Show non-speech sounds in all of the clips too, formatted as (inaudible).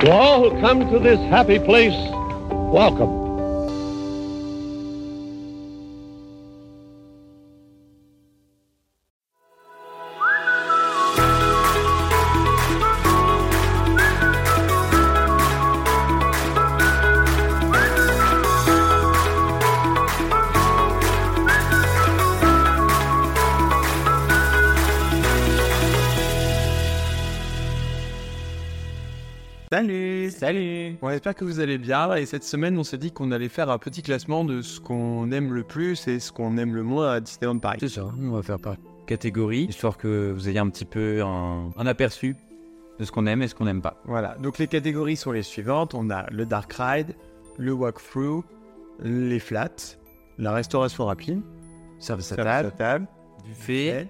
To all who come to this happy place, welcome. Salut On espère que vous allez bien et cette semaine on s'est dit qu'on allait faire un petit classement de ce qu'on aime le plus et ce qu'on aime le moins à Disneyland Paris. C'est ça, on va faire par catégorie, histoire que vous ayez un petit peu un, un aperçu de ce qu'on aime et ce qu'on n'aime pas. Voilà, donc les catégories sont les suivantes. On a le Dark Ride, le Walkthrough, les Flats, la restauration rapide, Service à table, table, buffet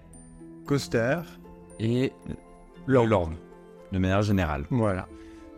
coaster, et l'ordre, de manière générale. Voilà.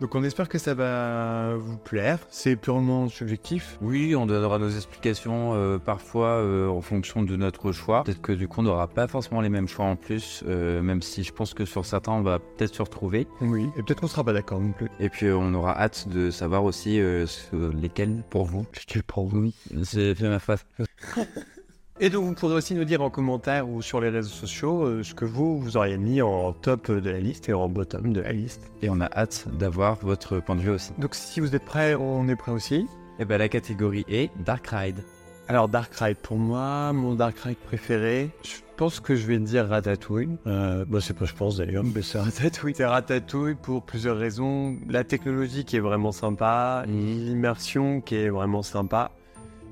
Donc on espère que ça va vous plaire. C'est purement subjectif. Oui, on donnera nos explications euh, parfois euh, en fonction de notre choix. Peut-être que du coup on n'aura pas forcément les mêmes choix en plus, euh, même si je pense que sur certains on va peut-être se retrouver. Oui. Et peut-être qu'on sera pas d'accord non plus. Et puis euh, on aura hâte de savoir aussi euh, ce- lesquels pour vous. Lesquels pour vous? C'est fait ma face. (laughs) Et donc vous pourrez aussi nous dire en commentaire ou sur les réseaux sociaux euh, ce que vous, vous auriez mis en top de la liste et en bottom de la liste. Et on a hâte d'avoir votre point de vue aussi. Donc si vous êtes prêts, on est prêts aussi. Et ben la catégorie est Dark Ride. Alors Dark Ride pour moi, mon Dark Ride préféré, je pense que je vais dire Ratatouille. Euh, bah c'est pas je pense d'ailleurs, mais c'est Ratatouille. C'est Ratatouille pour plusieurs raisons. La technologie qui est vraiment sympa, l'immersion qui est vraiment sympa.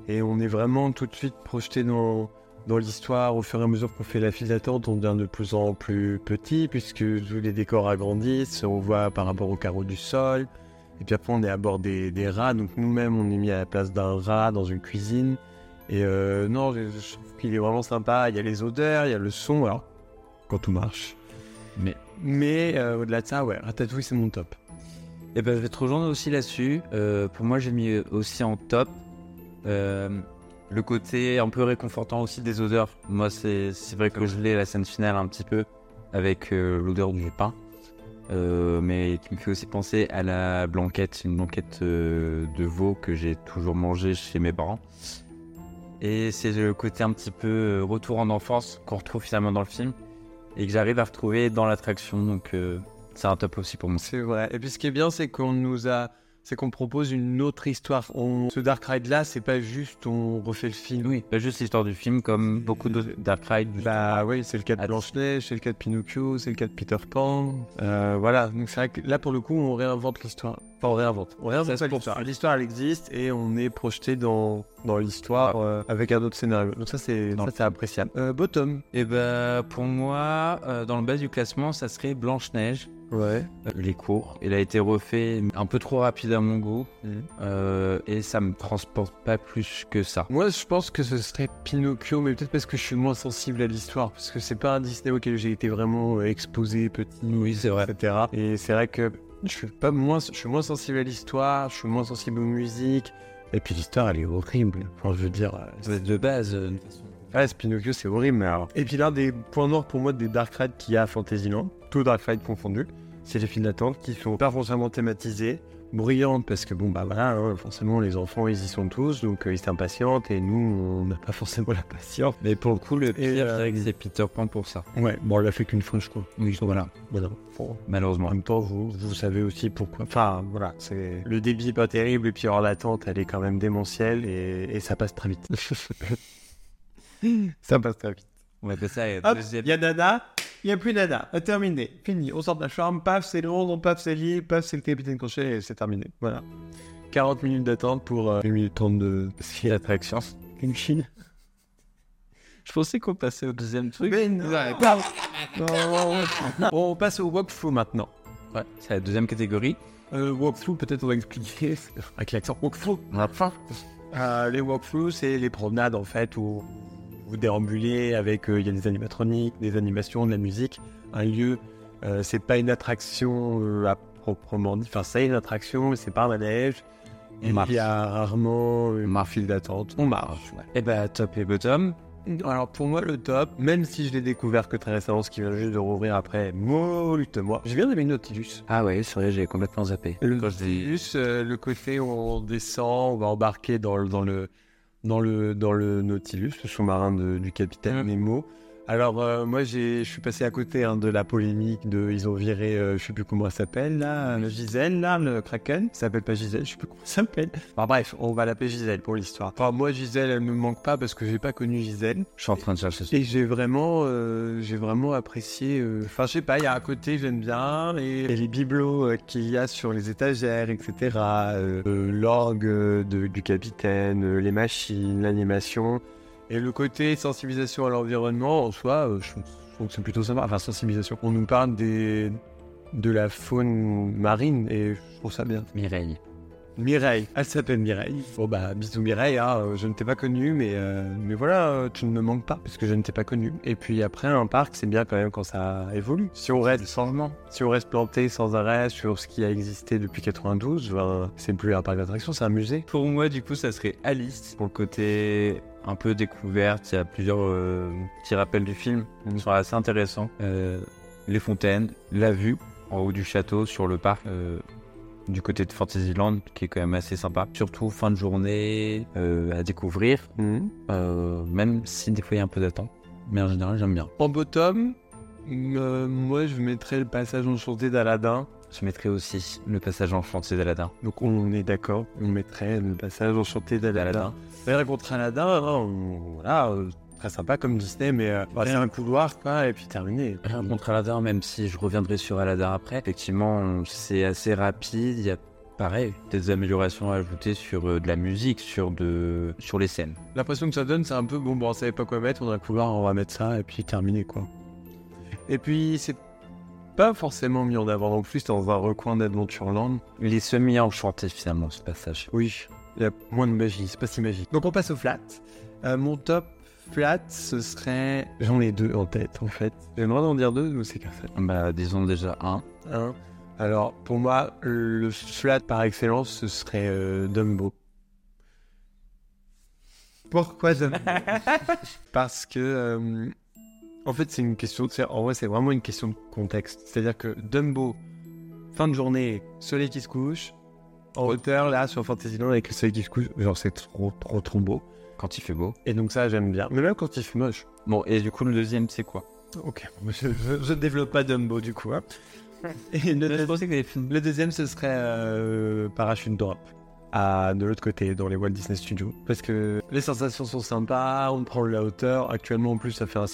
Et on est vraiment tout de suite projeté dans, dans l'histoire. Au fur et à mesure qu'on fait la file d'attente, on devient de plus en plus petit puisque tous les décors agrandissent. On voit par rapport au carreau du sol. Et puis après, on est à bord des, des rats. Donc nous-mêmes, on est mis à la place d'un rat dans une cuisine. Et euh, non, je, je trouve qu'il est vraiment sympa. Il y a les odeurs, il y a le son. Alors, quand tout marche. Mais Mais euh, au-delà de ça, ouais, Ratatouille, c'est mon top. Et ben je vais te rejoindre aussi là-dessus. Euh, pour moi j'ai mis aussi en top le côté un peu réconfortant aussi des odeurs. Moi c'est vrai que je l'ai la scène finale un petit peu avec euh, l'odeur du pain. Euh, mais qui me fait aussi penser à la blanquette, une blanquette euh, de veau que j'ai toujours mangé chez mes parents. Et c'est le côté un petit peu euh, retour en enfance qu'on retrouve finalement dans le film et que j'arrive à retrouver dans l'attraction. Donc euh, c'est un top aussi pour moi. C'est vrai. Et puis ce qui est bien, c'est qu'on nous a. C'est qu'on propose une autre histoire. On... Ce Dark Ride là, c'est pas juste on refait le film. Oui, pas juste l'histoire du film, comme beaucoup de Dark Ride. Bah oui, c'est le cas de Ah, Blanche-Neige, c'est le cas de Pinocchio, c'est le cas de Peter Pan. Euh, voilà, donc c'est vrai que là pour le coup, on réinvente l'histoire. Enfin, on réinvente. On réinvente l'histoire. L'histoire, elle existe et on est projeté dans, dans l'histoire euh, avec un autre scénario. Donc ça, c'est Dans ça, c'est appréciable. Euh, bottom. Et bah pour moi, euh, dans le bas du classement, ça serait Blanche-Neige. Ouais. Les cours. Il a été refait un peu trop rapide à mon goût. Mhm. euh, et ça me transporte pas plus que ça. Moi, je pense que ce serait Pinocchio, mais peut-être parce que je suis moins sensible à l'histoire, parce que c'est pas un Disney auquel j'ai été vraiment exposé petit. Oui, c'est vrai. etc. Et c'est vrai que je suis pas moins, je suis moins sensible à l'histoire, je suis moins sensible aux musiques. Et puis l'histoire, elle est horrible. Enfin, je veux dire, euh, De base, euh, ouais, ce Pinocchio, c'est horrible. Mais alors. Et puis l'un des points noirs pour moi des Dark Rides qu'il y a à Fantasyland, tout Dark Ride confondu, c'est les files d'attente qui sont pas forcément thématisées, bruyantes parce que bon bah voilà, hein, forcément les enfants ils y sont tous, donc euh, ils s'impatientent et nous on n'a pas forcément (laughs) la patience. mais pour le coup, le pire, Et, euh, c'est vrai que c'est Peter Pan pour ça. Ouais, bon, on l'a fait qu'une fois, je crois. Oui, voilà. Voilà. Bon, Malheureusement. En même temps, vous, vous savez aussi pourquoi. Enfin, voilà, c'est le débit pas terrible et puis alors l'attente, elle est quand même démentielle et, et ça passe très vite. (laughs) (laughs) ça passe très vite. On va appeler ça Hop, deuxième. il y a Nana, il n'y a plus Nana. Ah, Terminé, fini. On sort de la chambre, paf, c'est Londres, paf, c'est Lille, paf, c'est le capitaine Crochet et c'est terminé. Voilà. 40 minutes d'attente pour euh, 1 minute 30 de (laughs) C'est l'attraction. une Chine. Je pensais qu'on passait au deuxième truc. Mais non, pardon. Non, On passe au walkthrough maintenant. Ouais, c'est la deuxième catégorie. Euh, walkthrough, peut-être on va expliquer (laughs) avec l'accent walkthrough. Enfin. Euh, les walkthroughs, c'est les promenades en fait où vous déambulez avec, euh, il y a des animatroniques, des animations, de la musique, un lieu. euh, c'est pas une attraction euh, à proprement dit. Enfin, c'est une attraction, mais c'est pas un manège. Il y a rarement une file d'attente. On marche. ouais. Et bah top et bottom. Alors pour moi, le top, même si je l'ai découvert que très récemment, ce qui vient juste de rouvrir après moult mois, je viens d'aimer Nautilus. Ah ouais, c'est vrai, j'ai complètement zappé. Le Nautilus, euh, le côté où on descend, on va embarquer dans le dans le dans le Nautilus, le sous-marin du capitaine Mm. Nemo. Alors euh, moi j'ai je suis passé à côté hein, de la polémique de ils ont viré euh, je sais plus comment elle s'appelle là le Gisèle là le Kraken ça s'appelle pas Gisèle je sais plus comment ça s'appelle enfin bref on va l'appeler Gisèle pour l'histoire enfin moi Gisèle elle me manque pas parce que j'ai pas connu Gisèle Je suis en train de chercher ça. et j'ai vraiment, euh, j'ai vraiment apprécié. euh, Enfin, je sais pas, il y a un côté j'aime bien et, et les bibelots euh, qu'il y a sur les étagères, etc. euh, euh, L'orgue euh, du capitaine, euh, les machines, l'animation et le côté sensibilisation à l'environnement en soi, euh, je, trouve- je trouve que c'est plutôt sympa. Enfin, sensibilisation. On nous parle des de la faune marine et je trouve ça bien. Mireille. Mireille, elle s'appelle Mireille. Bon bah bisous Mireille, hein, euh, je ne t'ai pas connue, mais, euh, mais voilà, tu ne me manques pas, parce que je ne t'ai pas connue. Et puis après, un parc, c'est bien quand même quand ça évolue. Si on reste, changement. si on reste planté sans arrêt sur ce qui a existé depuis 92, ben, c'est plus un parc d'attractions, c'est un musée. Pour moi, du coup, ça serait Alice. Pour le côté un peu découverte, il y a plusieurs euh, petits rappels du film qui sont assez intéressants. Euh, les fontaines, la vue en haut du château sur le parc. euh, du côté de Fantasyland, qui est quand même assez sympa. Surtout fin de journée euh, à découvrir, euh, même si des fois il y a un peu d'attente. Mais en général, j'aime bien. En bottom, euh, moi je mettrais le passage enchanté d'Aladin. Je mettrais aussi le passage en chantier d'Aladin. Donc on est d'accord, on mettrait le passage enchanté d'Aladin. C'est contre Aladdin, hein, on- voilà, euh, très sympa comme Disney, mais euh, bah, c'est un couloir quoi, et puis terminé. Rien contre Aladdin, même si je reviendrai sur Aladdin après. Effectivement, c'est assez rapide. Il y a pareil des améliorations à ajouter sur euh, de la musique, sur de sur les scènes. L'impression que ça donne, c'est un peu bon, bon, on savait pas quoi mettre, on a un couloir, on va mettre ça, et puis terminé quoi. Et puis c'est pas forcément mis en avant non plus dans un recoin d'Adventureland. Il est semi enchanté finalement ce passage. Oui, il y a moins de magie, c'est pas si magique. Donc on passe au flat. Euh, mon top flat, ce serait. J'en ai deux en tête en fait. J'ai le droit d'en dire deux ou c'est qu'un seul? Bah disons déjà un. Hein Alors, pour moi, le flat par excellence, ce serait euh, Dumbo. Pourquoi Dumbo? (laughs) Parce que, euh, en fait, c'est une question. En vrai, c'est vraiment une question de contexte. C'est-à-dire que Dumbo, fin de journée, soleil qui se couche, en hauteur, là, sur Fantasyland, avec le soleil qui se couche, genre, c'est trop, trop, trop beau. Quand il fait beau. Et donc, ça, j'aime bien. Mais même quand il fait moche. Bon et du coup le deuxième c'est quoi? Ok, je, je, je développe pas Dumbo, du coup. hein. Et le, Je pensais que t'avais fait- Le deuxième, ce serait euh, Parachute Drop. À, de l'autre côté, dans les Walt Disney Studios. Parce que les sensations sont sympas, on prend de la hauteur. Actuellement, en plus, ça fait un,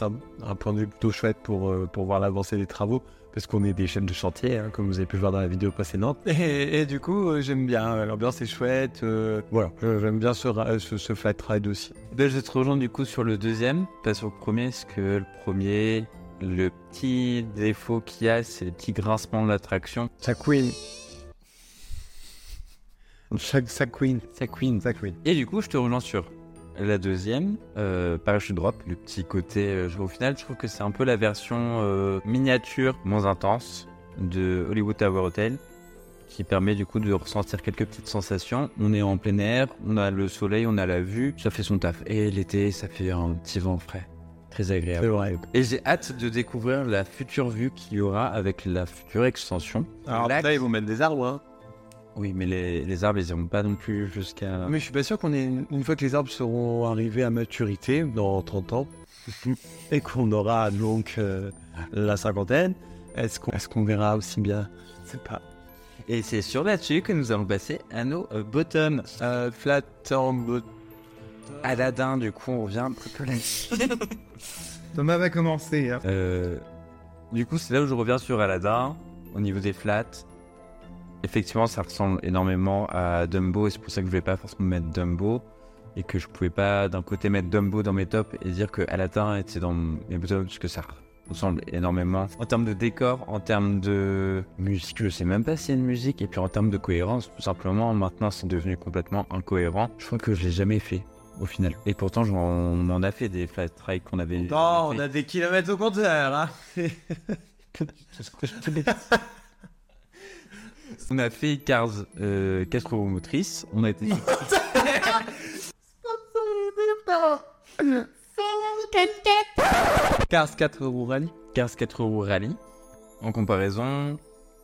un point de vue plutôt chouette pour, euh, pour voir l'avancée des travaux. Parce qu'on est des chefs de chantier, hein, comme vous avez pu voir dans la vidéo précédente. (laughs) Et, et du coup, euh, j'aime bien. L'ambiance est chouette. euh, voilà, Euh, j'aime bien ce, ce, ce flat ride aussi. Ben, je vais te rejoindre du coup sur le deuxième, pas sur le premier, parce que le premier, le petit défaut qu'il y a, c'est le petit grincement de l'attraction. Sa queen. Chaque, sa queen. Ça queen. Sa queen. Et du coup, je te rejoins sur la deuxième, euh, Parachute Drop, le petit côté. euh, au final, je trouve que c'est un peu la version euh, miniature, moins intense, de Hollywood Tower Hotel, qui permet du coup de ressentir quelques petites sensations. On est en plein air, on a le soleil, on a la vue, ça fait son taf. Et l'été, ça fait un petit vent frais. Très agréable. Vrai. Et j'ai hâte de découvrir la future vue qu'il y aura avec la future extension. Alors Là, là, ils vont mettre des arbres, hein. Oui, mais les, les arbres, ils iront pas non plus jusqu'à. Mais je suis pas sûr qu'on ait, une fois que les arbres seront arrivés à maturité, dans 30 ans, et qu'on aura donc euh, la cinquantaine, est-ce qu'on est qu'on verra aussi bien? Je sais pas. Et c'est sur là-dessus que nous allons passer à nos euh, bottoms. Euh, flat en bot- Aladdin, du coup, on revient un peu là. (laughs) Thomas va commencer. hein. Euh, du coup, c'est là où je reviens sur Aladdin, au niveau des flats. Effectivement, ça ressemble énormément à Dumbo, et c'est pour ça que je voulais pas forcément mettre Dumbo. Et que je pouvais pas d'un côté mettre Dumbo dans mes tops et dire que Aladdin était dans mes bottoms, parce que ça ressemble énormément. En termes de décor, en termes de musique, je sais même pas s'il y a une musique, et puis en termes de cohérence, tout simplement, maintenant c'est devenu complètement incohérent. Je crois que je l'ai jamais fait. Au final. Et pourtant, on en a fait des flat rides qu'on avait. Non, fait. on a des kilomètres au compteur, hein (laughs) On a fait Cars euh, 4 roues motrices. On a été. Cars 4 roues rallye. Cars 4 roues rallye. En comparaison,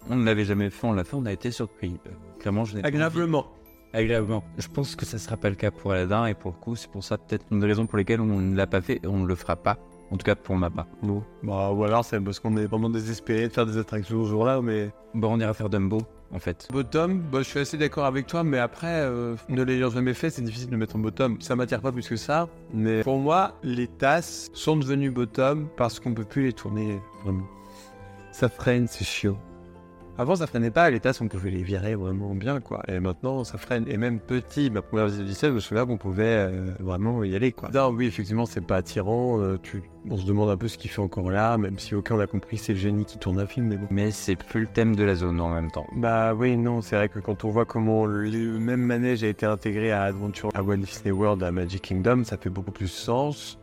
on ne l'avait jamais fait, on l'a fait, on a été surpris. Euh, clairement, je n'ai Agréablement. Agréablement. Je pense que ça sera pas le cas pour Aladdin et pour le coup, c'est pour ça peut-être une des raisons pour lesquelles on ne l'a pas fait et on ne le fera pas. En tout cas pour ma part. Non. Bah, ou alors c'est parce qu'on est vraiment désespéré de faire des attractions ce jour-là, mais. Bon, on ira faire Dumbo en fait. Bottom, bah, je suis assez d'accord avec toi, mais après, euh, ne l'ayant jamais fait, c'est difficile de mettre en bottom. Ça m'attire pas plus que ça, mais pour moi, les tasses sont devenues bottom parce qu'on peut plus les tourner vraiment. Ça freine, c'est chiant. Avant, ça freinait pas, les tasses, on pouvait les virer vraiment bien, quoi. Et maintenant, ça freine. Et même petit, ma première visite du 17, je me souviens qu'on pouvait euh, vraiment y aller, quoi. Non, oui, effectivement, c'est pas attirant. euh, tu... On se demande un peu ce qu'il fait encore là, même si aucun n'a compris, c'est le génie qui tourne un film, mais bon. Mais c'est plus le thème de la zone en même temps. Bah oui, non, c'est vrai que quand on voit comment le même manège a été intégré à Adventure, à Walt Disney World, à Magic Kingdom, ça fait beaucoup plus sens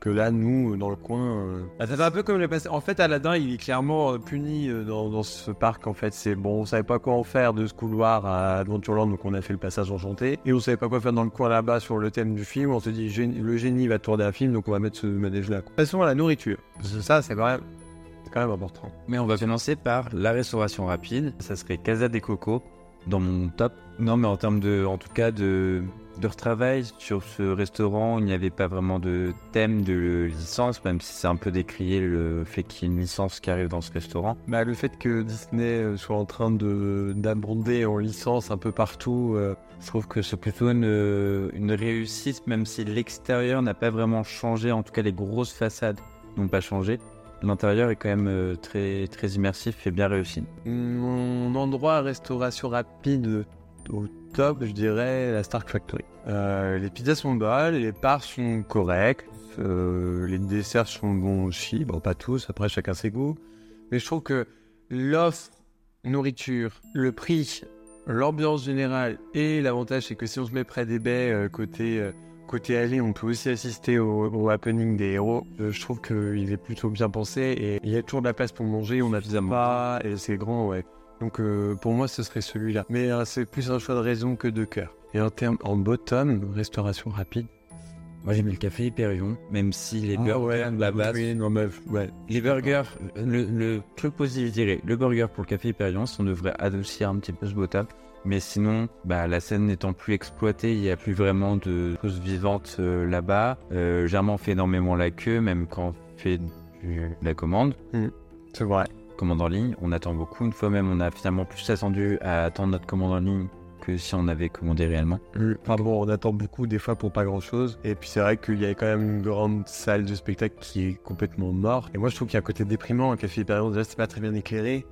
que là, nous, dans le coin. euh. Ah, ça fait un peu comme le passé. En fait, Aladdin, il est clairement euh, puni euh, dans, dans ce parc. En fait, c'est bon, on savait pas quoi en faire de ce couloir à Adventureland, donc on a fait le passage enchanté. Et on savait pas quoi faire dans le coin là-bas sur le thème du film. On s'est dit, Génie- le génie va tourner un film, donc on va mettre ce manège-là. Passons à la nourriture. Parce que ça, c'est quand même, c'est quand même important. Mais on va commencer par la restauration rapide. Ça serait Casa des Cocos dans mon top. Non, mais en termes de, en tout cas, de, de retravail sur ce restaurant, il n'y avait pas vraiment de thème de licence, même si c'est un peu décrié le fait qu'il y ait une licence qui arrive dans ce restaurant. Bah, le fait que Disney euh, soit en train de d'abonder en licence un peu partout, euh, Je trouve que c'est plutôt une, une réussite, même si l'extérieur n'a pas vraiment changé, en tout cas les grosses façades n'ont pas changé. L'intérieur est quand même euh, très, très immersif et bien réussi. mon endroit à restauration rapide au je dirais la Stark Factory. Euh, les pizzas sont bonnes, les parts sont correctes, euh, les desserts sont bons aussi, bon pas tous, après chacun ses goûts. Mais je trouve que l'offre nourriture, le prix, l'ambiance générale et l'avantage c'est que si on se met près des baies euh, côté côté allée, on peut aussi assister au, happening des héros. Je trouve qu'il est plutôt bien pensé et il y a toujours de la place pour manger. On a Suffisamment. pas et c'est grand, ouais. Donc euh, pour moi, ce serait celui-là. Mais euh, c'est plus un choix de raison que de cœur. Et en termes en bottom, restauration rapide. Moi j'ai mis le café Hyperion, même si les Ah burgers de la base Oui, non, mais ouais. Les burgers, le, le truc positif, je dirais, le burger pour le café Hyperion, on devrait adoucir un petit peu ce bottom. Mais sinon, bah, la scène n'étant plus exploitée, il n'y a plus vraiment de choses vivantes euh, là-bas. Euh, Germain fait énormément la queue, même quand on fait du- la commande. C'est vrai. Commande en ligne, on attend beaucoup. Une fois même, on a finalement plus attendu à attendre notre commande en ligne que si on avait commandé réellement. Enfin bon, on attend beaucoup des fois pour pas grand chose. Et puis c'est vrai qu'il y a quand même une grande salle de spectacle qui est complètement morte. Et moi je trouve qu'il y a un côté déprimant. Un café Hyperion, déjà c'est pas très bien éclairé.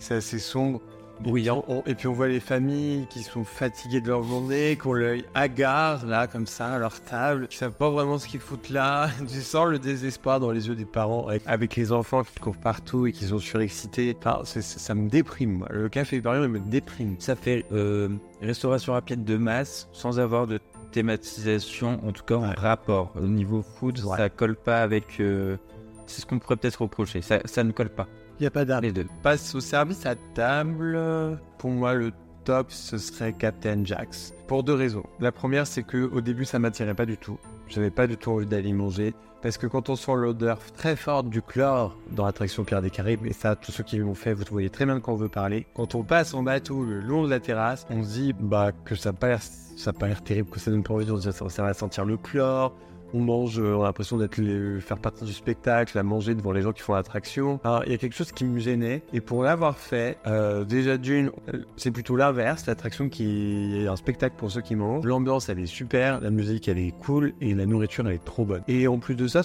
C'est assez sombre. Bruyant. On- et puis on voit les familles qui sont fatiguées de leur journée, qui ont l'œil hagard là comme ça à leur table, qui savent pas vraiment ce qu'ils foutent là. (laughs) Tu sens le désespoir dans les yeux des parents avec, avec les enfants qui courent partout et qui sont surexcités. Enfin, ça me déprime. moi. Le café Hyperion il me déprime. Ça fait euh, restauration rapide de masse sans avoir de thématisation, en tout cas en Ouais. rapport. Au niveau food, Ouais. ça colle pas avec. euh, c'est ce qu'on pourrait peut-être reprocher. Ça, ça ne colle pas. Il n'y a pas d'arbre. Les deux. passe au service à table. Pour moi, le top, ce serait Captain Jax. Pour deux raisons. La première, c'est que au début, ça m'attirait pas du tout. J'avais pas du tout envie d'aller manger. Parce que quand on sent l'odeur très forte du chlore dans l'attraction Pierre des Caraïbes, et ça, tous ceux qui l'ont fait, vous voyez très bien de quoi on veut parler. Quand on passe en bateau le long de la terrasse, on se dit bah, que ça n'a pas l'air terrible, que ça donne pas envie, on se dit ça, ça va sentir le chlore. On mange, euh, on a l'impression d'être les- faire partie du spectacle, à manger devant les gens qui font l'attraction. Alors, il y a quelque chose qui me gênait. Et pour l'avoir fait, euh, déjà d'une, euh, c'est plutôt l'inverse. L'attraction qui est un spectacle pour ceux qui mangent. L'ambiance, elle est super. La musique, elle est cool. Et la nourriture, elle est trop bonne. Et en plus de ça,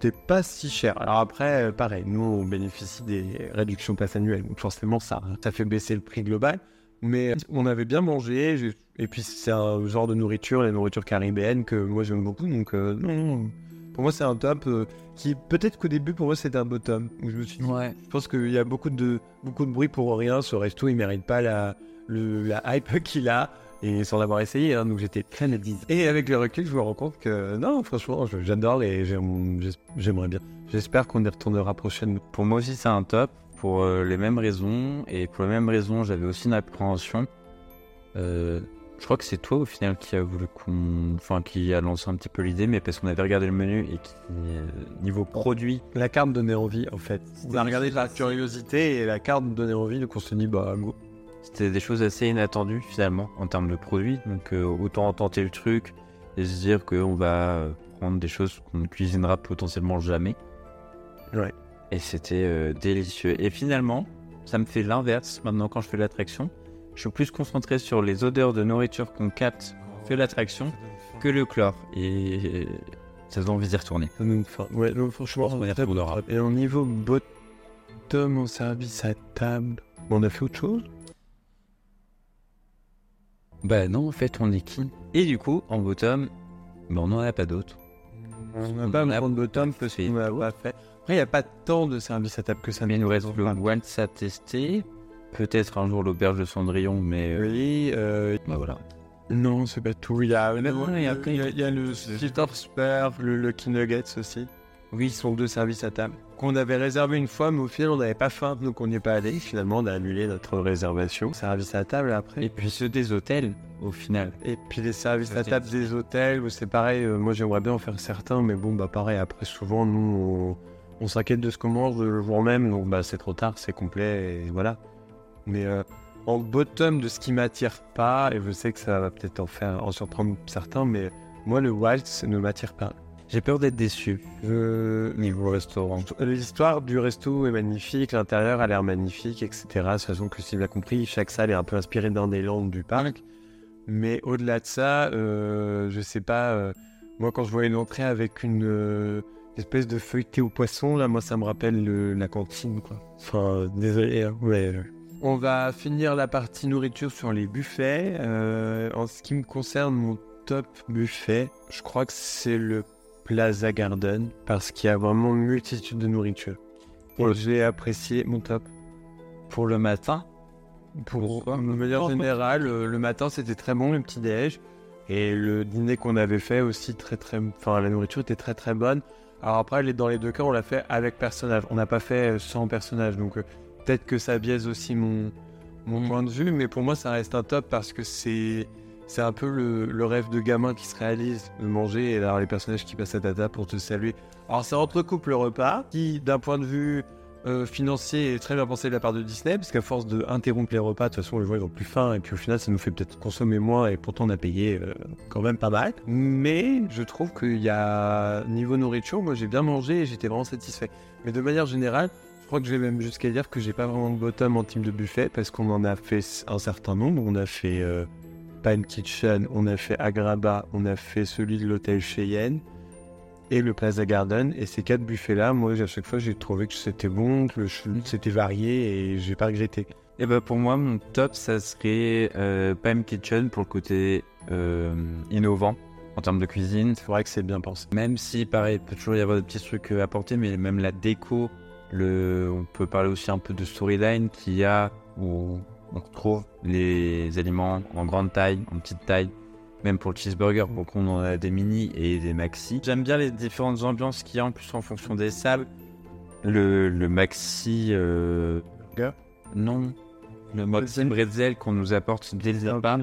c'est pas si cher. Alors après, euh, pareil, nous on bénéficie des réductions passe annuelles, donc forcément ça, ça fait baisser le prix global. Mais on avait bien mangé, et puis c'est un genre de nourriture, la nourriture caribéenne que moi j'aime beaucoup, donc euh, non, pour moi c'est un top euh, qui peut-être qu'au début pour moi c'était un bottom, où je me suis dit, Ouais. je pense qu'il y a beaucoup de, beaucoup de bruit pour rien, ce resto il mérite pas la, le- la hype (laughs) qu'il a. Et sans l'avoir essayé, hein, donc j'étais très médise. Et avec le recul, je me rends compte que non, franchement, j'adore et j'aime- j'aimerais bien. J'espère qu'on y retournera prochainement. Pour moi aussi, c'est un top pour euh, les mêmes raisons. Et pour les mêmes raisons, j'avais aussi une appréhension. Euh, Je crois que c'est toi au final qui a voulu qu'on, enfin qui a lancé un petit peu l'idée, mais parce qu'on avait regardé le menu et qui euh, niveau produit, La carte donnait envie, en fait. On a regardé par curiosité et la carte donnait envie, donc on s'est dit, bah, go. c'était des choses assez inattendues finalement en termes de produits. Donc euh, autant tenter le truc et se dire qu'on va prendre des choses qu'on ne cuisinera potentiellement jamais. Ouais. Et c'était euh, délicieux. Et finalement, ça me fait l'inverse maintenant quand je fais l'attraction. Je suis plus concentré sur les odeurs de nourriture qu'on capte fait l'attraction que le chlore. Et ça donne envie d'y retourner. Ouais, non, franchement, qu'on y retournera. Et au niveau bottom au service à table, on a fait autre chose? Bah non, en fait, on est qui? Et du coup, en bottom, bah, on n'en a pas d'autres. On n'a pas de bottom parce qu'on n'a pas fait. Après, il n'y a pas tant de services à table que ça. Mais nous reste le Waltz à tester. Peut-être un jour l'auberge de Cendrillon, mais euh, Oui, euh, bah voilà. non, c'est pas tout. Il y a, le Spur, le Lucky Nuggets aussi. Oui, ils sont deux services à table. Qu'on avait réservé une fois, mais au final, on n'avait pas faim, donc on n'y est pas allé. Finalement, on a annulé notre réservation. Service à table après. Et puis ceux des hôtels, au final. Et puis les services à table des hôtels, c'est pareil, euh, moi j'aimerais bien en faire certains, mais bon, bah pareil, après souvent nous on, on s'inquiète de ce qu'on mange le jour même, donc bah c'est trop tard, c'est complet, et voilà. Mais euh, en bottom de ce qui m'attire pas, et je sais que ça va peut-être en faire en surprendre certains, mais moi le waltz ne m'attire pas. J'ai peur d'être déçu. Je... Niveau restaurant. L'histoire du resto est magnifique, l'intérieur a l'air magnifique, etc. De toute façon, que Steve l'a compris, chaque salle est un peu inspirée d'un des landes du parc. Mais au-delà de ça, euh, je sais pas, euh, moi quand je vois une entrée avec une euh, espèce de feuilleté au poisson, là, moi ça me rappelle le- la cantine, quoi. Enfin, désolé, hein, ouais. ouais. On va finir la partie nourriture sur les buffets. Euh, en ce qui me concerne, mon top buffet, je crois que c'est le Plaza Garden parce qu'il y a vraiment une multitude de nourriture. J'ai apprécié mon top. Pour le matin, Pour de manière générale, euh, le matin c'était très bon, le petit déj. Et le dîner qu'on avait fait aussi très très. Enfin, la nourriture était très très bonne. Alors après, dans les deux cas, on l'a fait avec personnage. On n'a pas fait euh, sans personnage. Donc euh, peut-être que ça biaise aussi mon, mon Mm. point de vue. Mais pour moi, ça reste un top parce que c'est. C'est un peu le, le rêve de gamin qui se réalise de manger et d'avoir les personnages qui passent à ta table pour te saluer. Alors ça entrecoupe le repas qui, d'un point de vue euh, financier est très bien pensé de la part de Disney, parce qu'à force de interrompre les repas, de toute façon, les gens ils ont plus faim, et puis au final, ça nous fait peut-être consommer moins, et pourtant on a payé euh, quand même pas mal. Mais je trouve qu'il y a niveau nourriture, moi j'ai bien mangé et j'étais vraiment satisfait. Mais de manière générale, je crois que je vais même jusqu'à dire que j'ai pas vraiment de bottom en team de buffet, parce qu'on en a fait un certain nombre. On a fait euh, Kitchen, on a fait Agraba, on a fait celui de l'hôtel Cheyenne et le Plaza Garden. Et ces quatre buffets-là, moi, à chaque fois, j'ai trouvé que c'était bon, que c'était varié et j'ai pas regretté. Et bah pour moi, mon top, ça serait euh, Pam Kitchen pour le côté euh, innovant en termes de cuisine. C'est vrai que c'est bien pensé. Même si, pareil, il peut toujours y avoir des petits trucs euh, à apporter, mais même la déco, le, on peut parler aussi un peu de storyline qu'il y a où on retrouve les aliments en grande taille, en petite taille, même pour le cheeseburger, pour qu'on en a des mini et des maxi. J'aime bien les différentes ambiances qu'il y a en plus en fonction des salles. Le, le maxi. Euh, Burger? Non. Le maxi bretzel qu'on nous apporte dès le départ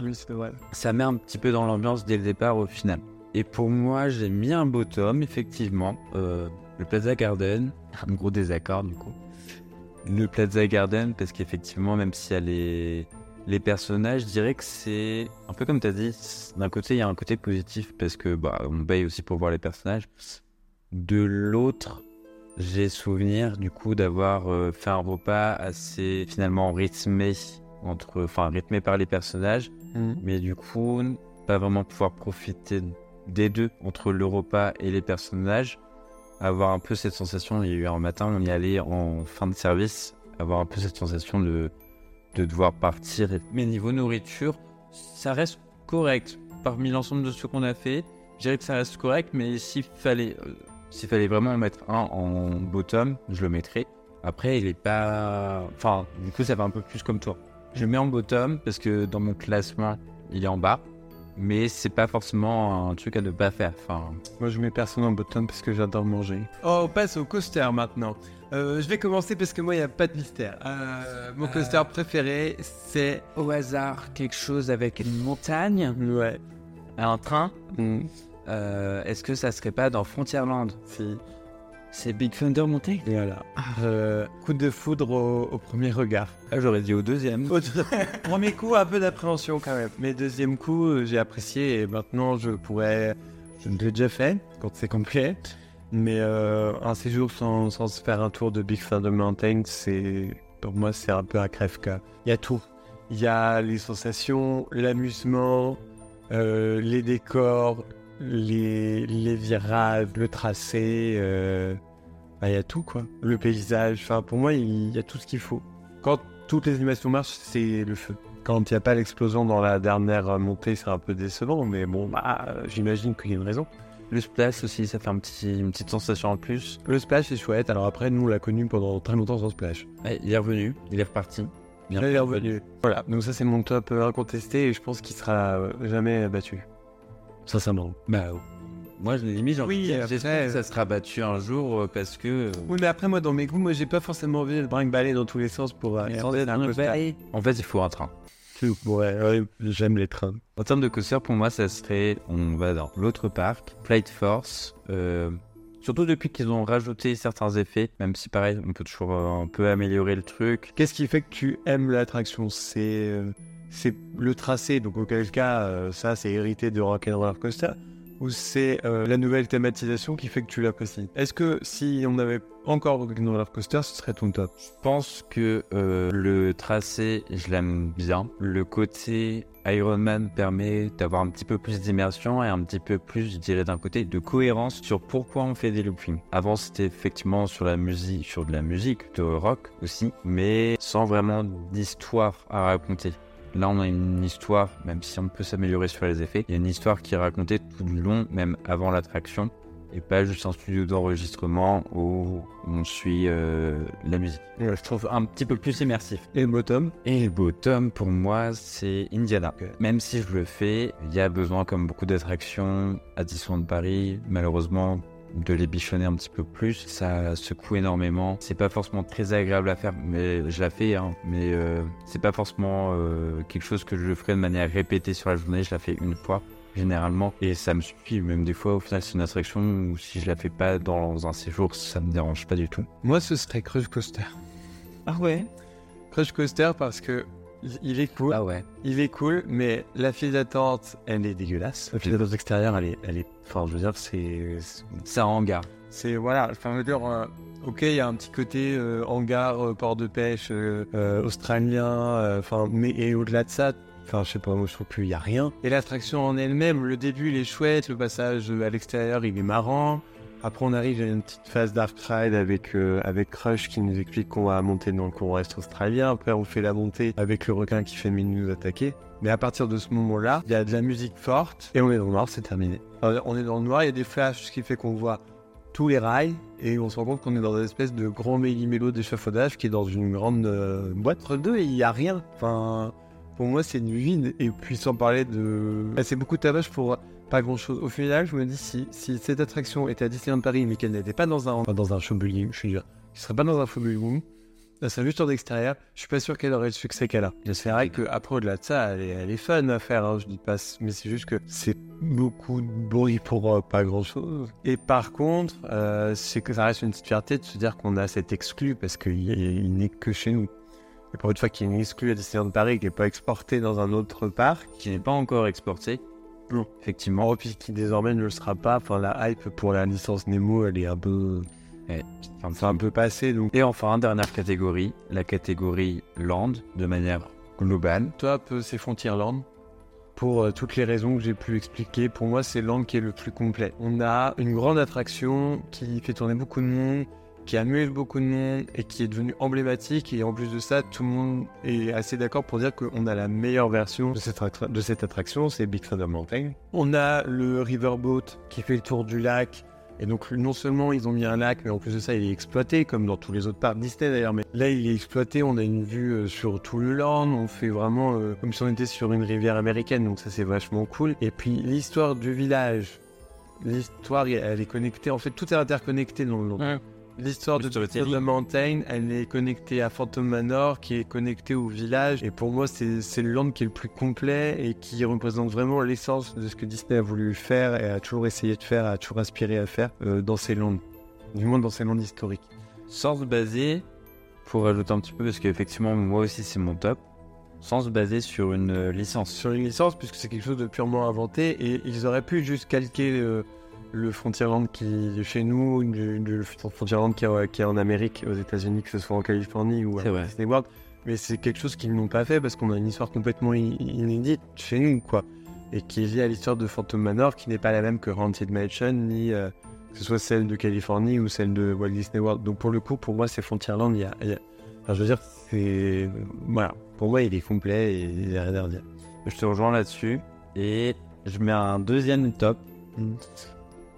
ça met un petit peu dans l'ambiance dès le départ au final. Et pour moi, j'ai mis un bottom, effectivement. Euh, le Plaza Garden, (laughs) un gros désaccord du coup. Le Plaza Garden, parce qu'effectivement, même s'il y a les, personnages, je dirais que c'est un peu comme tu as dit. D'un côté, il y a un côté positif, parce que bah, on paye aussi pour voir les personnages. De l'autre, j'ai souvenir du coup d'avoir euh, fait un repas assez finalement rythmé entre, enfin rythmé par les personnages mais du coup, pas vraiment pouvoir profiter des deux, entre le repas et les personnages. Avoir un peu cette sensation, il y a eu un matin, on y allait en fin de service, avoir un peu cette sensation de, de devoir partir. Mais niveau nourriture, ça reste correct. Parmi l'ensemble de ce qu'on a fait, je dirais que ça reste correct, mais s'il fallait, euh, s'il fallait vraiment en mettre un en bottom, je le mettrais. Après, il est pas. Enfin, du coup, ça va un peu plus comme toi. Je le mets en bottom parce que dans mon classement, il est en bas. Mais c'est pas forcément un truc à ne pas faire. Enfin, Moi, je mets personne en bottom parce que j'adore manger. Oh, on passe au coaster maintenant. Euh, je vais commencer parce que moi, il n'y a pas de mystère. Euh, mon coaster préféré, c'est. au hasard, quelque chose avec une montagne, Ouais. un train. Mm. Euh, Est-ce que ça serait pas dans Frontierland? Si. C'est Big Thunder Mountain Voilà. Euh, coup de foudre au, au premier regard. Ah, j'aurais dit au deuxième. (laughs) Premier coup, un peu d'appréhension quand même. Mais deuxième coup, euh, j'ai apprécié et maintenant je pourrais. Je l'ai déjà fait quand c'est complet. Mais euh, un séjour sans, sans se faire un tour de Big Thunder Mountain, c'est. Pour moi, c'est un peu un crève-cœur. Il y a tout. Il y a les sensations, l'amusement, euh, les décors, les, les virages, le tracé. euh, bah, il y a tout quoi. Le paysage. Enfin, pour moi, il y a tout ce qu'il faut. Quand toutes les animations marchent, c'est le feu. Quand il n'y a pas l'explosion dans la dernière montée, c'est un peu décevant, mais bon, bah, j'imagine qu'il y a une raison. Le splash aussi, ça fait un petit, une petite sensation en plus. Le splash est chouette, alors après, nous, on l'a connu pendant très longtemps sans splash. Ouais, il est revenu, il est reparti. Bien il est revenu. Voilà, donc ça, c'est mon top incontesté et je pense qu'il sera jamais battu. Sincèrement. Bah, moi, je limite, j'ai envie Oui, de dire, après, j'espère que ça sera battu un jour euh, parce que. euh, Oui, mais après, moi, dans mes goûts, moi, j'ai pas forcément envie de Brinque-baller dans tous les sens pour euh, un. En fait, il faut un train. Ouais, ouais, j'aime les trains. En termes de coaster, pour moi, ça serait, on va dans l'autre parc, Flight Force. euh, surtout depuis qu'ils ont rajouté certains effets, même si pareil, on peut toujours un peu améliorer le truc. Qu'est-ce qui fait que tu aimes l'attraction? C'est euh, c'est le tracé, donc auquel cas, euh, ça, c'est hérité de Rock'n'Roller Coaster ou c'est euh, la nouvelle thématisation qui fait que tu l'apprécies Est-ce que si on avait encore Rock'n'Roller Coaster, ce serait ton top? Je pense que euh, le tracé, je l'aime bien. Le côté Iron Man permet d'avoir un petit peu plus d'immersion et un petit peu plus, je dirais d'un côté, de cohérence sur pourquoi on fait des loopings. Avant, c'était effectivement sur la musique, sur de la musique, de rock aussi, mais sans vraiment d'histoire à raconter. Là, on a une histoire, même si on peut s'améliorer sur les effets, il y a une histoire qui est racontée tout le long, même avant l'attraction, et pas juste un studio d'enregistrement où on suit euh, la musique. Je trouve un petit peu plus immersif. Et bottom Et le bottom, pour moi, c'est Indiana. Même si je le fais, il y a besoin, comme beaucoup d'attractions à Disneyland Paris, malheureusement, de les bichonner un petit peu plus. Ça secoue énormément. C'est pas forcément très agréable à faire, mais je la fais, hein. Mais euh, c'est pas forcément euh, quelque chose que je ferai de manière répétée sur la journée. Je la fais une fois généralement et ça me suffit même des fois au final c'est une attraction où si je la fais pas dans un séjour ça me dérange pas du tout Moi, ce serait Crush Coaster. ah ouais? Crush Coaster parce que il- est cool. ah ouais Il est cool, mais la file d'attente, elle est dégueulasse. La file extérieure, elle est, elle est. Enfin, je veux dire, c'est. un hangar c'est voilà. Enfin, je veux dire, euh, ok, il y a un petit côté euh, hangar, euh, port de pêche australien, enfin, mais au-delà de ça, enfin, je sais pas, moi je trouve qu'il y a rien. Et l'attraction en elle-même, le début il est chouette, le passage à l'extérieur il est marrant. Après, on arrive à une petite phase Dark Ride avec, euh, avec Crush qui nous explique qu'on va monter dans le courant australien. Après, on fait la montée avec le requin qui fait mine nous attaquer. Mais à partir de ce moment-là, il y a de la musique forte Et on est dans le noir, c'est terminé. Euh, on est dans le noir, il y a des flashs, ce qui fait qu'on voit tous les rails et on se rend compte qu'on est dans une espèce de grand méli-mélo d'échafaudage qui est dans une grande euh, boîte entre deux il n'y a rien. Enfin, pour moi, c'est une vide. Et puis, sans parler de. Bah, c'est beaucoup de tabac pour pas grand chose. Au final, je me dis, si, si cette attraction était à Disneyland Paris mais qu'elle n'était pas dans un. Dans un show building, je veux dire. qui serait pas dans un room, là, c'est juste en extérieur, je suis pas sûr qu'elle aurait le succès qu'elle a. C'est vrai qu'après, au-delà de ça, elle est, elle est fun à faire, hein, je dis pas, mais c'est juste que C'est beaucoup de bruit pour euh, pas grand-chose. Et par contre, euh, c'est que ça reste une fierté de se dire qu'on a cet exclu parce qu'il il n'est que chez nous. Et pour une fois qu'il une exclu à Disneyland Paris qui n'est pas exporté dans un autre parc, qui n'est pas encore exporté. Non. Effectivement. Oh, puis qui désormais ne le sera pas. Enfin, la hype pour la licence Nemo, elle est un peu. Enfin, C'est un peu passé, donc. Et enfin, dernière catégorie, la catégorie land, de manière globale. top, euh, c'est Frontierland. Pour euh, toutes les raisons que j'ai pu expliquer, pour moi, c'est l'angle qui est le plus complet. On a une grande attraction qui fait tourner beaucoup de monde, qui amuse beaucoup de monde et qui est devenue emblématique. Et en plus de ça, tout le monde est assez d'accord pour dire qu'on a la meilleure version De cette, attra- de cette attraction, c'est Big Thunder Mountain. On a le riverboat qui fait le tour du lac Et donc non seulement ils ont mis un lac, mais en plus de ça, il est exploité, comme dans tous les autres parcs Disney d'ailleurs. Mais là, il est exploité, on a une vue euh, sur tout le land, on fait vraiment euh, comme si on était sur une rivière américaine, donc ça c'est vachement cool. Et puis l'histoire du village, l'histoire, elle est connectée, en fait tout est interconnecté dans le land. L'histoire de storytelling. the Mountain, elle est connectée à Phantom Manor, qui est connectée au village. Et pour moi, c'est c'est le land qui est le plus complet et qui représente vraiment l'essence de ce que Disney a voulu faire et a toujours essayé de faire, a toujours aspiré à faire euh, dans ces lands. Du moins dans ces lands historiques. Sans se baser, pour rajouter un petit peu, parce qu'effectivement, moi aussi, c'est mon top, sans se baser sur une euh, licence. Sur une licence, puisque c'est quelque chose de purement inventé, et ils auraient pu juste calquer euh, le Frontierland qui est chez nous, du, du Frontierland qui est, qui est en Amérique, aux États-Unis, que ce soit en Californie ou à. Disney World. Mais c'est quelque chose qu'ils n'ont pas fait parce qu'on a une histoire complètement inédite chez nous, quoi. Et qui est liée à l'histoire de Phantom Manor, qui n'est pas la même que Haunted Mansion, ni euh, que ce soit celle de Californie ou celle de Walt Disney World. Donc pour le coup, pour moi, c'est Frontierland. Il y a, il y a- Enfin, je veux dire, c'est. Voilà. Pour moi, il est complet et il n'y a rien à redire. Je te rejoins là-dessus. Et je mets un deuxième top. Mm.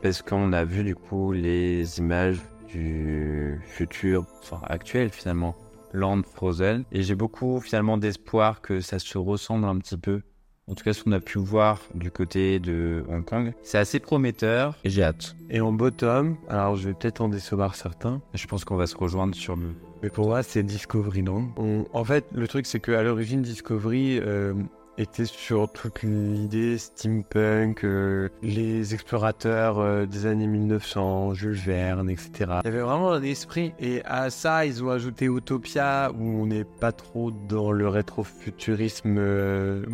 Parce qu'on a vu du coup les images du futur, enfin actuel finalement, Land Frozen? Et j'ai beaucoup finalement d'espoir que ça se ressemble un petit peu. En tout cas, ce qu'on a pu voir du côté de Hong Kong. C'est assez prometteur et j'ai hâte. Et en bottom, alors je vais peut-être en décevoir certains, Je pense qu'on va se rejoindre sur le. mais pour moi, c'est Discoveryland. On- En fait, le truc, c'est qu'à l'origine, Discovery euh, était sur toute l'idée steampunk, euh, les explorateurs euh, des années 1900, Jules Verne, etc. Il y avait vraiment un esprit. Et à ça, ils ont ajouté Utopia, où on n'est pas trop dans le rétrofuturisme. euh,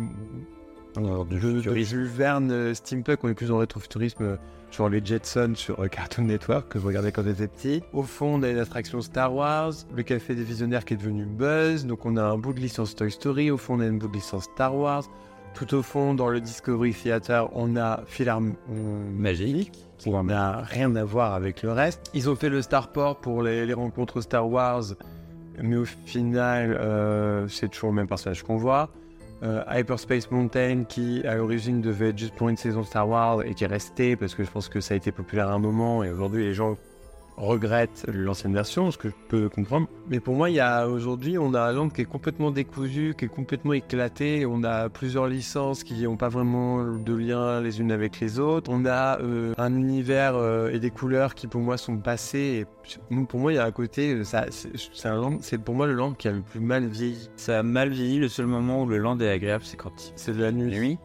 alors, de, de Jules Verne, euh, steampunk, on est plus dans le rétrofuturisme. euh, genre les Jetsons sur euh, Cartoon Network que je regardais quand j'étais petit. Au fond, on a une attraction Star Wars, le café des visionnaires qui est devenu Buzz, donc on a un bout de licence Toy Story, au fond on a une bout de licence Star Wars. Tout au fond, dans le Discovery Theater, on a Philharm euh, Magique. qui n'a rien à voir avec le reste. Ils ont fait le Starport pour les, les rencontres Star Wars, mais au final, euh, c'est toujours le même personnage qu'on voit. Euh, Hyperspace Mountain, qui à l'origine devait être juste pour une saison Star Wars et qui est resté parce que je pense que ça a été populaire à un moment et aujourd'hui les gens regrettent l'ancienne version, ce que je peux comprendre. Mais pour moi, il y a aujourd'hui, on a un land qui est complètement décousu, qui est complètement éclaté. On a plusieurs licences qui n'ont pas vraiment de lien les unes avec les autres. On a euh, un univers euh, et des couleurs qui pour moi sont passées. Et pour moi, il y a un côté, euh, ça, c'est c'est un land, c'est pour moi le land qui a le plus mal vieilli. Ça a mal vieilli. Le seul moment où le land est agréable, c'est quand il C'est de la nuit. nuit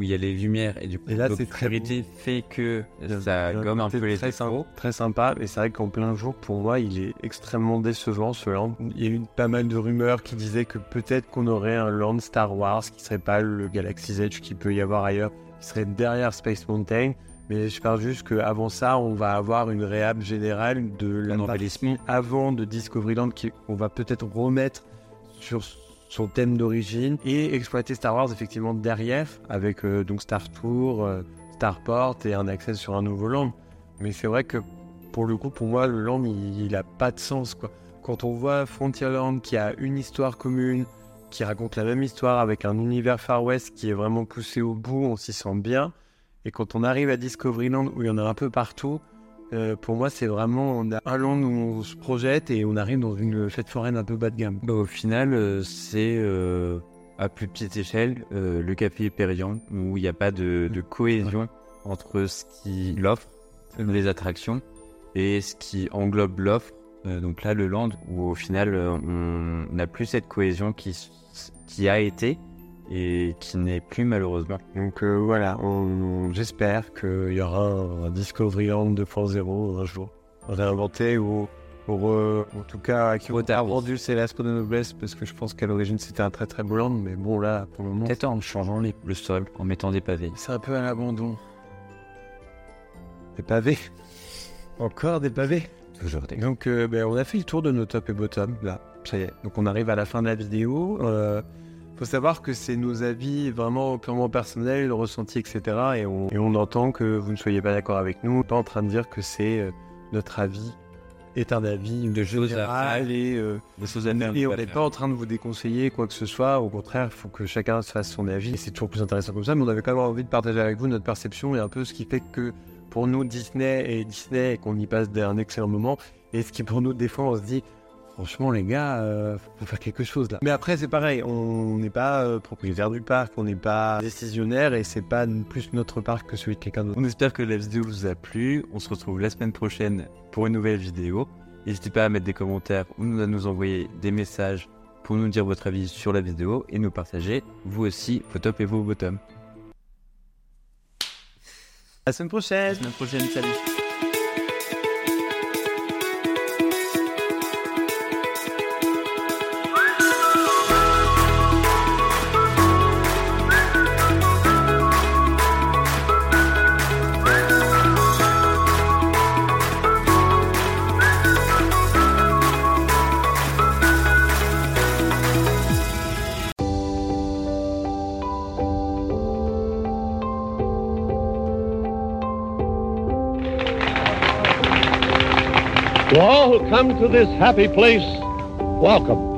où il y a les lumières et du coup Et là, c'est très l'obscurité fait que ça gomme un peu les très, sympa, défauts. très sympa, mais c'est vrai qu'en plein jour, pour moi, il est extrêmement décevant ce land. Il y a eu pas mal de rumeurs qui disaient que peut-être qu'on aurait un land Star Wars qui serait pas le Galaxy's Edge qu'il peut y avoir ailleurs, qui serait derrière Space Mountain. Mais je parle juste qu'avant ça, on va avoir une réhab générale de partie avant de Discoveryland qui- qu'on va peut-être remettre sur son thème d'origine et exploiter Star Wars effectivement derrière avec euh, donc Star Tour, euh, Starport et un accès sur un nouveau land. Mais c'est vrai que pour le coup, pour moi, le land il, il a pas de sens quoi. Quand on voit Frontierland qui a une histoire commune, qui raconte la même histoire avec un univers Far West qui est vraiment poussé au bout, on s'y sent bien. Et quand on arrive à Discoveryland où il y en a un peu partout, euh, pour moi, c'est vraiment un land où on se projette et on arrive dans une fête foraine un peu bas de gamme. Bah, au final, euh, c'est euh, à plus petite échelle le café Hyperion où il n'y a pas de, cohésion entre ce qu'il offre, les attractions, et ce qui englobe l'offre. Donc là, le land où au final, on n'a plus cette cohésion qui, qui a été et qui n'est plus malheureusement. Donc euh, voilà, j'espère qu'il y aura un, un Discoveryland 2.0 un jour réinventé ou, ou en tout cas qui oui. rendu ses lettres de noblesse parce que je pense qu'à l'origine c'était un très très beau land, mais bon là pour le moment Peut-être en changeant les- le sol, en mettant des pavés. c'est un peu à l'abandon. Des pavés Encore des pavés Toujours des... Donc, euh, ben, on a fait le tour de nos top et bottom, là, ça y est. Donc, on arrive à la fin de la vidéo. Faut savoir que c'est nos avis vraiment purement personnels, ressentis, etc. Et on, et on entend que vous ne soyez pas d'accord avec nous. Pas en train de dire que c'est euh, notre avis est un avis de choses à général et, euh, Des choses à faire, et on pas n'est pas en train de vous déconseiller quoi que ce soit. Au contraire, il faut que chacun se fasse son avis. Et c'est toujours plus intéressant comme ça. Mais on avait quand même envie de partager avec vous notre perception et un peu ce qui fait que pour nous Disney et Disney et qu'on y passe un excellent moment. Et ce qui pour nous, des fois, on se dit, franchement, les gars, euh, faut faire quelque chose là. Mais après, c'est pareil, on n'est pas euh, propriétaire du parc, on n'est pas décisionnaire et c'est pas plus notre parc que celui de quelqu'un d'autre. On espère que la vidéo vous a plu. On se retrouve la semaine prochaine pour une nouvelle vidéo. N'hésitez pas à mettre des commentaires ou à nous envoyer des messages pour nous dire votre avis sur la vidéo et nous partager, vous aussi, vos tops et vos bottoms. À la semaine prochaine À la semaine prochaine, salut come to this happy place, welcome.